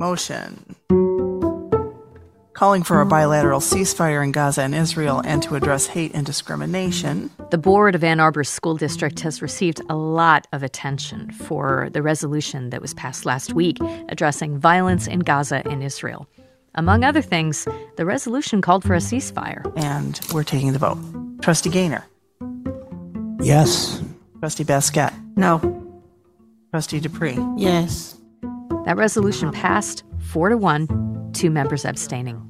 motion calling for a bilateral ceasefire in Gaza and Israel and to address hate and discrimination. The board of Ann Arbor School District has received a lot of attention for the resolution that was passed last week addressing violence in Gaza and Israel. Among other things, the resolution called for a ceasefire. And we're taking the vote. Trustee Gaynor? Yes. Trustee Baskett? No. Trustee Dupree? Yes. That resolution passed 4 to 1, two members abstaining.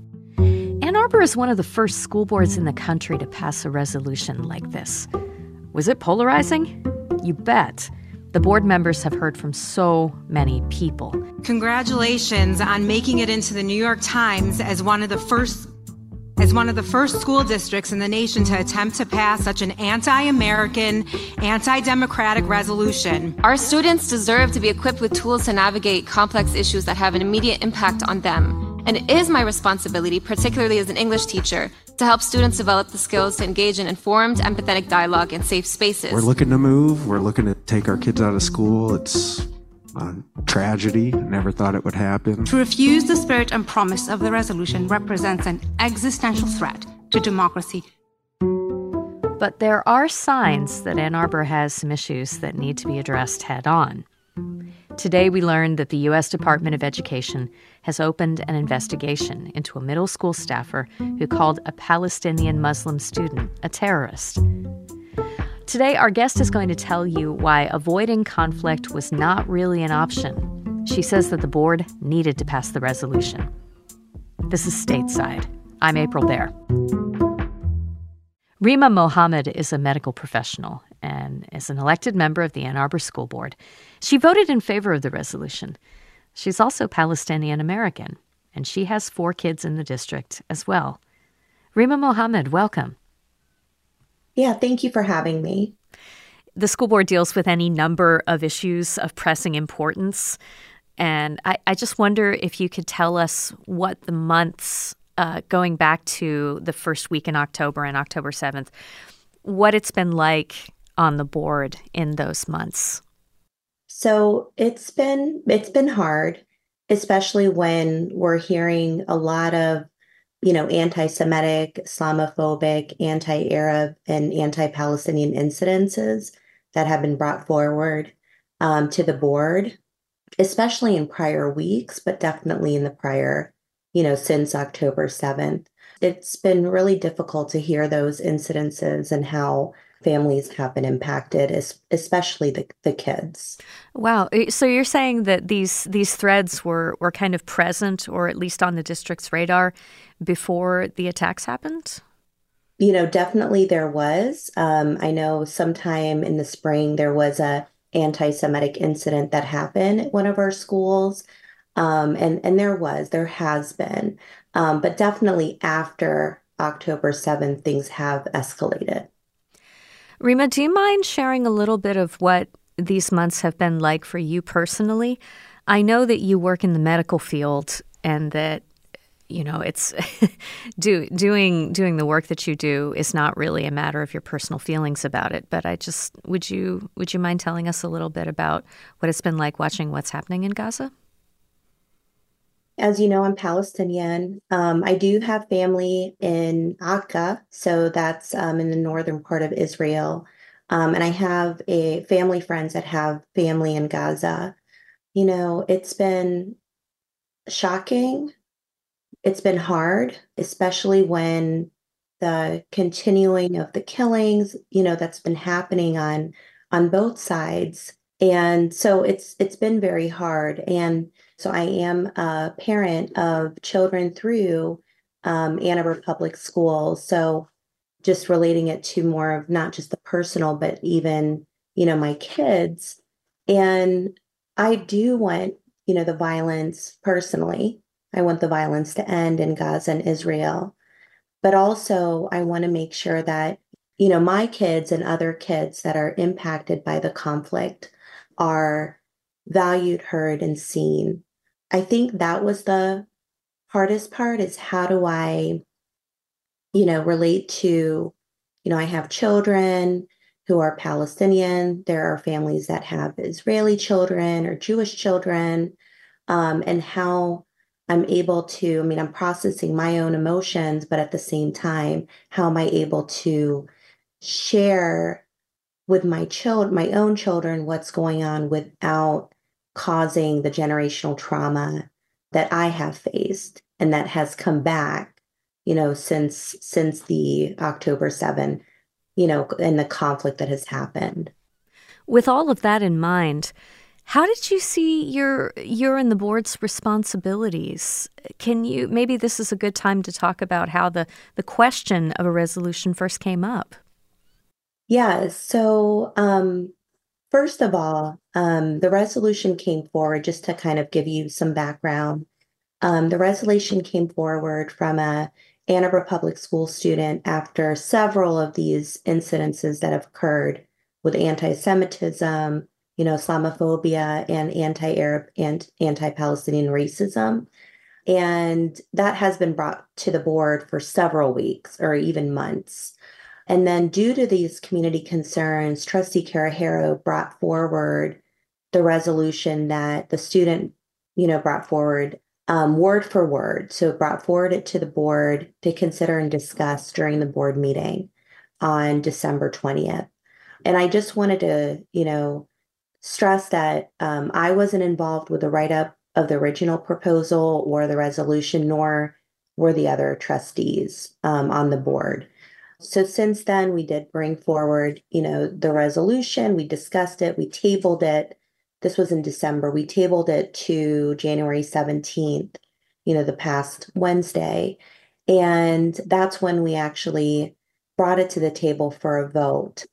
Ann Arbor is one of the first school boards in the country to pass a resolution like this. Was it polarizing? You bet. The board members have heard from so many people. Congratulations on making it into the New York Times as one of the first as one of the first school districts in the nation to attempt to pass such an anti-American, anti-democratic resolution. Our students deserve to be equipped with tools to navigate complex issues that have an immediate impact on them. And it is my responsibility, particularly as an English teacher, to help students develop the skills to engage in informed, empathetic dialogue in safe spaces. We're looking to move. We're looking to take our kids out of school. It's a tragedy. Never thought it would happen. To refuse the spirit and promise of the resolution represents an existential threat to democracy. But there are signs that Ann Arbor has some issues that need to be addressed head on. Today, we learned that the U.S. Department of Education has opened an investigation into a middle school staffer who called a Palestinian Muslim student a terrorist. Today, our guest is going to tell you why avoiding conflict was not really an option. She says that the board needed to pass the resolution. This is Stateside. I'm April Baer. Rima Mohammad is a medical professional and is an elected member of the Ann Arbor School Board. She voted in favor of the resolution. She's also Palestinian American, and she has four kids in the district as well. Rima Mohammad, welcome. Yeah, thank you for having me. The school board deals with any number of issues of pressing importance. And I, I just wonder if you could tell us what the months uh, going back to the first week in October and October 7th, what it's been like on the board in those months? So it's been it's been hard, especially when we're hearing a lot of, you know, anti-Semitic, Islamophobic, anti-Arab, and anti-Palestinian incidences that have been brought forward um, to the board, especially in prior weeks, but definitely in the prior, you know, since October 7th. It's been really difficult to hear those incidences and how families have been impacted, especially the, the kids. Wow. So you're saying that these these threads were, were kind of present or at least on the district's radar before the attacks happened? You know, definitely there was. Um, I know sometime in the spring there was a anti-Semitic incident that happened at one of our schools. Um, and, and there was, there has been. Um, but definitely after October 7th, things have escalated. Rima, do you mind sharing a little bit of what these months have been like for you personally? I know that you work in the medical field and that you know it's do, doing doing the work that you do is not really a matter of your personal feelings about it but i just would you would you mind telling us a little bit about what it's been like watching what's happening in gaza as you know, I'm Palestinian. Um, I do have family in Akka, so that's um, in the northern part of Israel. Um, and I have a family friends that have family in Gaza. You know, it's been shocking. It's been hard, especially when the continuing of the killings, you know, that's been happening on on both sides. And so it's it's been very hard. And so I am a parent of children through um, Ann Arbor Public Schools. So just relating it to more of not just the personal, but even, you know, my kids. And I do want, you know, the violence personally. I want the violence to end in Gaza and Israel. But also, I want to make sure that, you know, my kids and other kids that are impacted by the conflict are valued, heard, and seen. I think that was the hardest part is how do I, you know, relate to, you know, I have children who are Palestinian. There are families that have Israeli children or Jewish children. um, and how I'm able to, I mean, I'm processing my own emotions, but at the same time, how am I able to share with my child, my own children, what's going on without causing the generational trauma that I have faced and that has come back, you know, since since the October 7, you know, and the conflict that has happened. With all of that in mind, how did you see your your and the board's responsibilities? Can you maybe this is a good time to talk about how the the question of a resolution first came up? Yeah, so um, first of all, um, the resolution came forward just to kind of give you some background. Um, the resolution came forward from a Ann Arbor Public School student after several of these incidences that have occurred with anti-Semitism, you know, Islamophobia and anti-Arab and anti-Palestinian racism. And that has been brought to the board for several weeks or even months. And then, due to these community concerns, Trustee Querijero brought forward the resolution that the student, you know, brought forward um, word for word. So, brought forward it to the board to consider and discuss during the board meeting on December 20th. And I just wanted to, you know, stress that um, I wasn't involved with the write up of the original proposal or the resolution, nor were the other trustees um, on the board. So since then, we did bring forward, you know, the resolution. We discussed it. We tabled it. This was in December. We tabled it to January 17th, you know, the past Wednesday. And that's when we actually brought it to the table for a vote.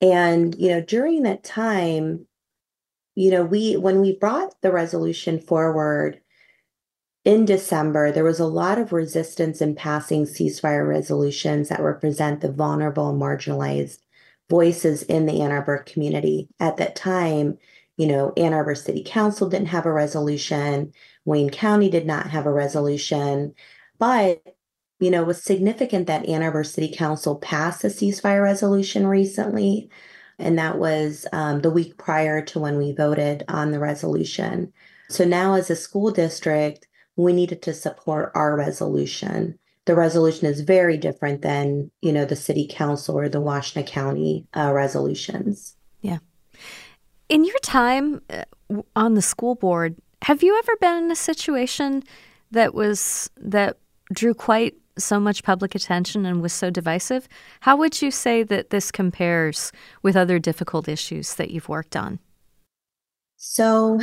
And, you know, during that time, you know, we, when we brought the resolution forward in December, there was a lot of resistance in passing ceasefire resolutions that represent the vulnerable marginalized voices in the Ann Arbor community. At that time, you know, Ann Arbor City Council didn't have a resolution, Wayne County did not have a resolution, but you know, it was significant that Ann Arbor City Council passed a ceasefire resolution recently. And that was um, the week prior to when we voted on the resolution. So now, as a school district, we needed to support our resolution. The resolution is very different than, you know, the city council or the Washtenaw County uh, resolutions. Yeah. In your time uh, on the school board, have you ever been in a situation that was that drew quite so much public attention and was so divisive. How would you say that this compares with other difficult issues that you've worked on? So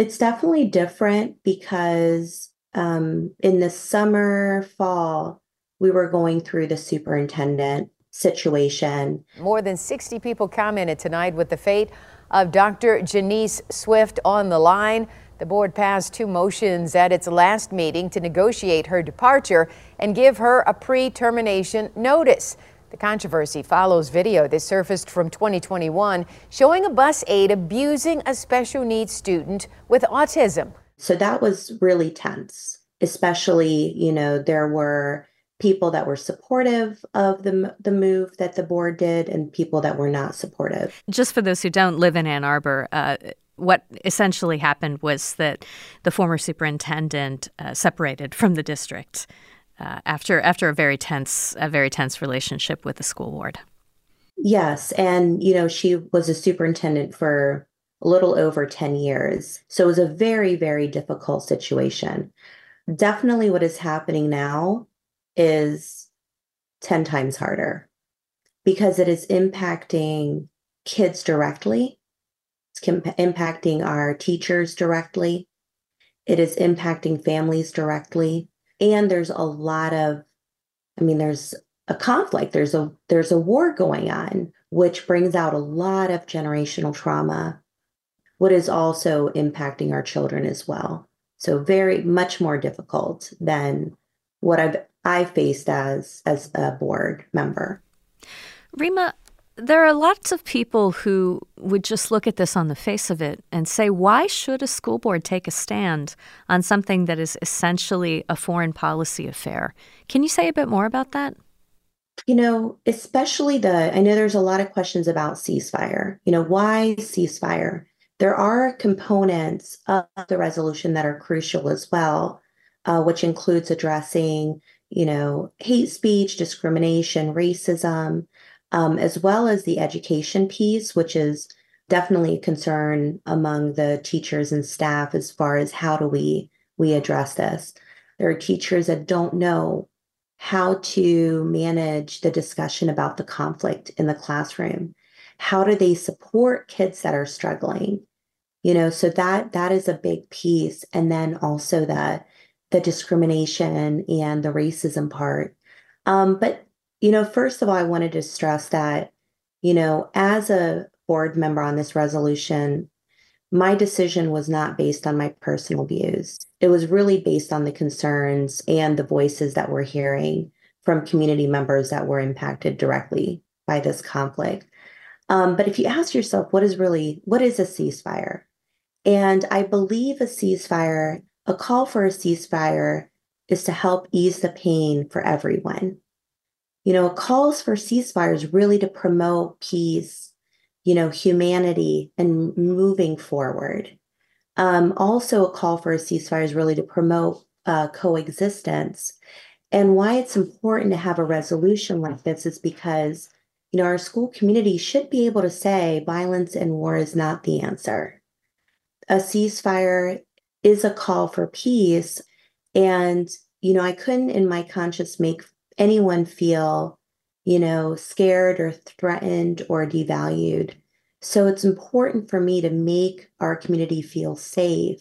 it's definitely different because um, in the summer, fall, we were going through the superintendent situation. More than 60 people commented tonight with the fate of Dr. Janice Swift on the line. The board passed two motions at its last meeting to negotiate her departure and give her a pre termination notice. The controversy follows video that surfaced from 2021 showing a bus aide abusing a special needs student with autism. So that was really tense, especially, you know, there were people that were supportive of the the move that the board did and people that were not supportive. Just for those who don't live in Ann Arbor, uh, what essentially happened was that the former superintendent uh, separated from the district uh, after after a very tense a very tense relationship with the school board. Yes, and you know she was a superintendent for a little over 10 years. So it was a very very difficult situation. Definitely what is happening now is 10 times harder because it is impacting kids directly it's impacting our teachers directly. It is impacting families directly. And there's a lot of, I mean, there's a conflict. There's a there's a war going on, which brings out a lot of generational trauma, what is also impacting our children as well. So very much more difficult than what I've I faced as as a board member. Rima, there are lots of people who would just look at this on the face of it and say, why should a school board take a stand on something that is essentially a foreign policy affair? Can you say a bit more about that? You know, especially the, I know there's a lot of questions about ceasefire. You know, why ceasefire? there are components of the resolution that are crucial as well, uh, which includes addressing, you know, hate speech, discrimination, racism, um, as well as the education piece, which is definitely a concern among the teachers and staff as far as how do we we address this. There are teachers that don't know how to manage the discussion about the conflict in the classroom. How do they support kids that are struggling? You know, so that that is a big piece. And then also the the discrimination and the racism part. Um, but you know, first of all, I wanted to stress that, you know, as a board member on this resolution, my decision was not based on my personal views. It was really based on the concerns and the voices that we're hearing from community members that were impacted directly by this conflict. Um, but if you ask yourself, what is really, what is a ceasefire? And I believe a ceasefire, a call for a ceasefire is to help ease the pain for everyone. You know, calls for ceasefires really to promote peace, you know, humanity and moving forward. Um, also, a call for a ceasefire is really to promote uh, coexistence. And why it's important to have a resolution like this is because, you know, our school community should be able to say violence and war is not the answer. A ceasefire is a call for peace. And, you know, I couldn't in my conscience make anyone feel, you know, scared or threatened or devalued. So it's important for me to make our community feel safe.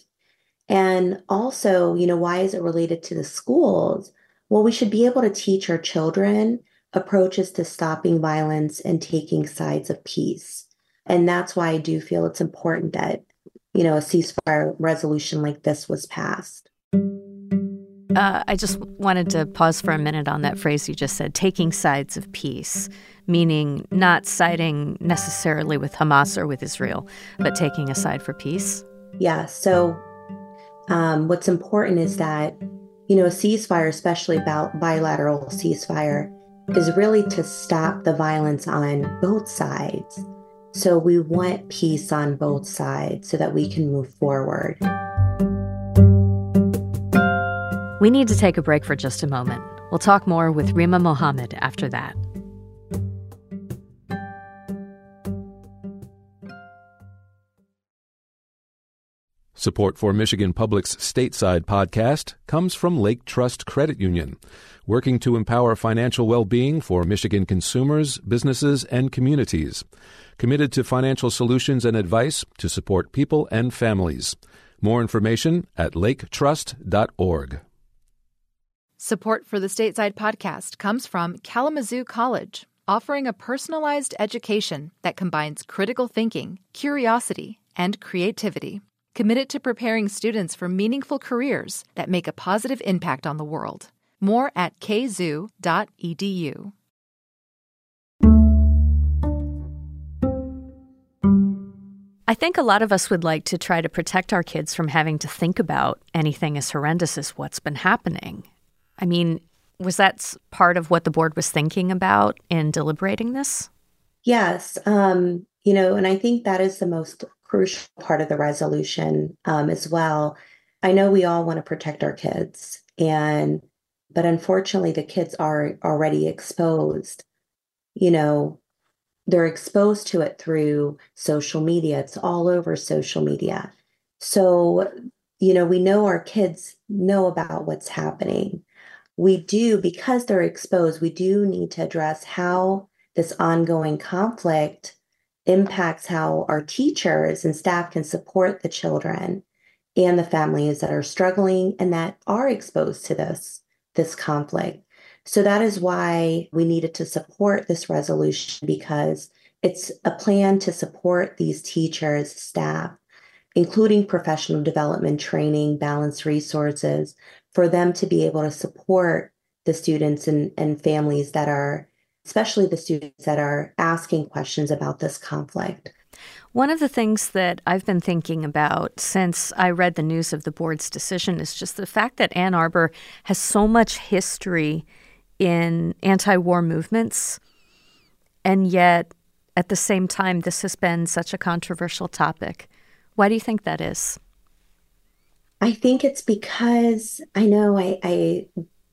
And also, you know, why is it related to the schools? Well, we should be able to teach our children approaches to stopping violence and taking sides of peace. And that's why I do feel it's important that, you know, a ceasefire resolution like this was passed. Uh, I just wanted to pause for a minute on that phrase you just said taking sides of peace, meaning not siding necessarily with Hamas or with Israel, but taking a side for peace. Yeah. So, um, what's important is that, you know, a ceasefire, especially about bilateral ceasefire, is really to stop the violence on both sides. So, we want peace on both sides so that we can move forward. We need to take a break for just a moment. We'll talk more with Rima Mohammad after that. Support for Michigan Public's stateside podcast comes from Lake Trust Credit Union, working to empower financial well being for Michigan consumers, businesses, and communities. Committed to financial solutions and advice to support people and families. More information at laketrust.org. Support for the Stateside podcast comes from Kalamazoo College, offering a personalized education that combines critical thinking, curiosity, and creativity. Committed to preparing students for meaningful careers that make a positive impact on the world. More at kzoo.edu. I think a lot of us would like to try to protect our kids from having to think about anything as horrendous as what's been happening. I mean, was that part of what the board was thinking about in deliberating this? Yes. Um, you know, and I think that is the most crucial part of the resolution um, as well. I know we all want to protect our kids, and but unfortunately, the kids are already exposed. You know, they're exposed to it through social media. It's all over social media. So, you know, we know our kids know about what's happening we do, because they're exposed, we do need to address how this ongoing conflict impacts how our teachers and staff can support the children and the families that are struggling and that are exposed to this this conflict. So that is why we needed to support this resolution because it's a plan to support these teachers, staff, including professional development training, balanced resources, for them to be able to support the students and, and families that are, especially the students that are asking questions about this conflict. One of the things that I've been thinking about since I read the news of the board's decision is just the fact that Ann Arbor has so much history in anti war movements, and yet at the same time, this has been such a controversial topic. Why do you think that is? I think it's because I know I I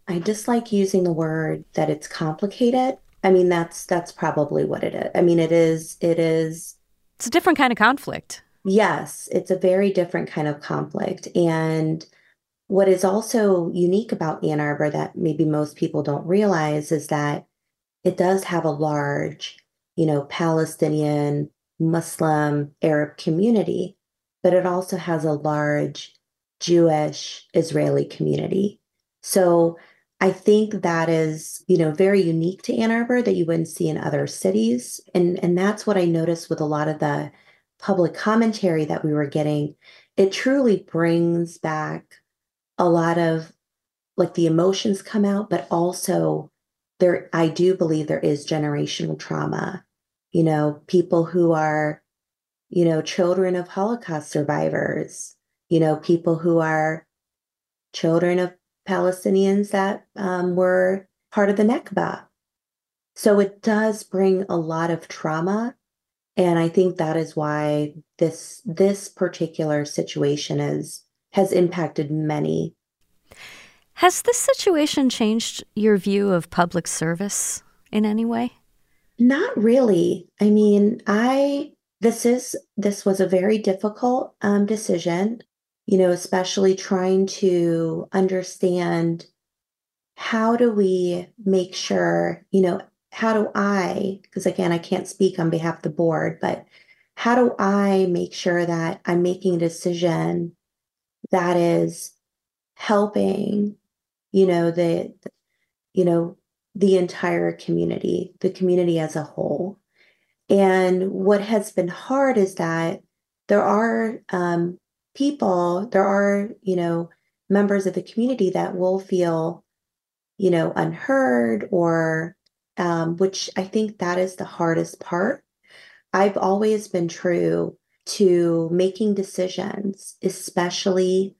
I dislike using the word that it's complicated. I mean that's that's probably what it is. I mean it is it is It's a different kind of conflict. Yes, it's a very different kind of conflict and what is also unique about Ann Arbor that maybe most people don't realize is that it does have a large, you know, Palestinian, Muslim, Arab community, but it also has a large Jewish Israeli community. So I think that is, you know, very unique to Ann Arbor that you wouldn't see in other cities. And and that's what I noticed with a lot of the public commentary that we were getting. It truly brings back a lot of like the emotions come out, but also there I do believe there is generational trauma. You know, people who are, you know, children of Holocaust survivors, you know, people who are children of Palestinians that um, were part of the Nakba. So it does bring a lot of trauma. And I think that is why this this particular situation is has impacted many. Has this situation changed your view of public service in any way? Not really. I mean, I this is this was a very difficult um, decision you know, especially trying to understand how do we make sure, you know, how do I, because again, I can't speak on behalf of the board, but how do I make sure that I'm making a decision that is helping, you know, the, you know, the entire community, the community as a whole. And what has been hard is that there are um, people, there are, you know, members of the community that will feel, you know, unheard or, um, which I think that is the hardest part. I've always been true to making decisions, especially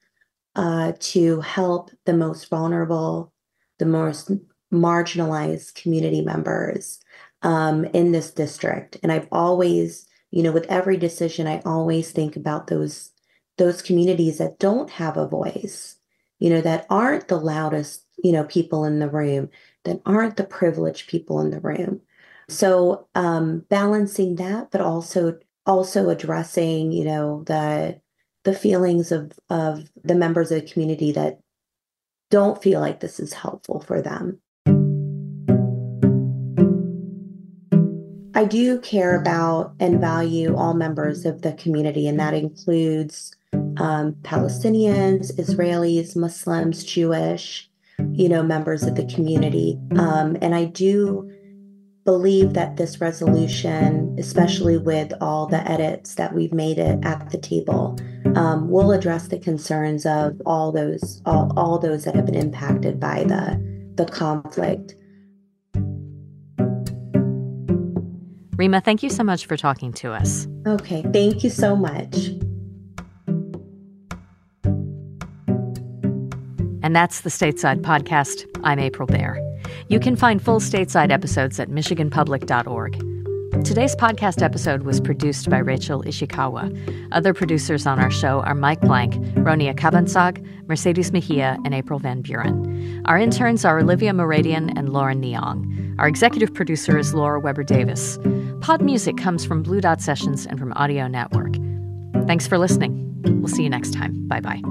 uh, to help the most vulnerable, the most marginalized community members um, in this district. And I've always, you know, with every decision, I always think about those those communities that don't have a voice, you know, that aren't the loudest, you know, people in the room, that aren't the privileged people in the room. So um, balancing that, but also also addressing, you know, the the feelings of of the members of the community that don't feel like this is helpful for them. I do care about and value all members of the community, and that includes um, Palestinians, Israelis, Muslims, Jewish, you know, members of the community. Um, and I do believe that this resolution, especially with all the edits that we've made it at the table, um, will address the concerns of all those all, all those that have been impacted by the the conflict. Rima, thank you so much for talking to us. Okay, thank you so much. And that's the Stateside Podcast. I'm April Baer. You can find full Stateside episodes at MichiganPublic.org. Today's podcast episode was produced by Rachel Ishikawa. Other producers on our show are Mike Blank, Ronia Cabansag, Mercedes Mejia, and April Van Buren. Our interns are Olivia Moradian and Lauren Neong. Our executive producer is Laura Weber Davis. Pod music comes from Blue Dot Sessions and from Audio Network. Thanks for listening. We'll see you next time. Bye bye.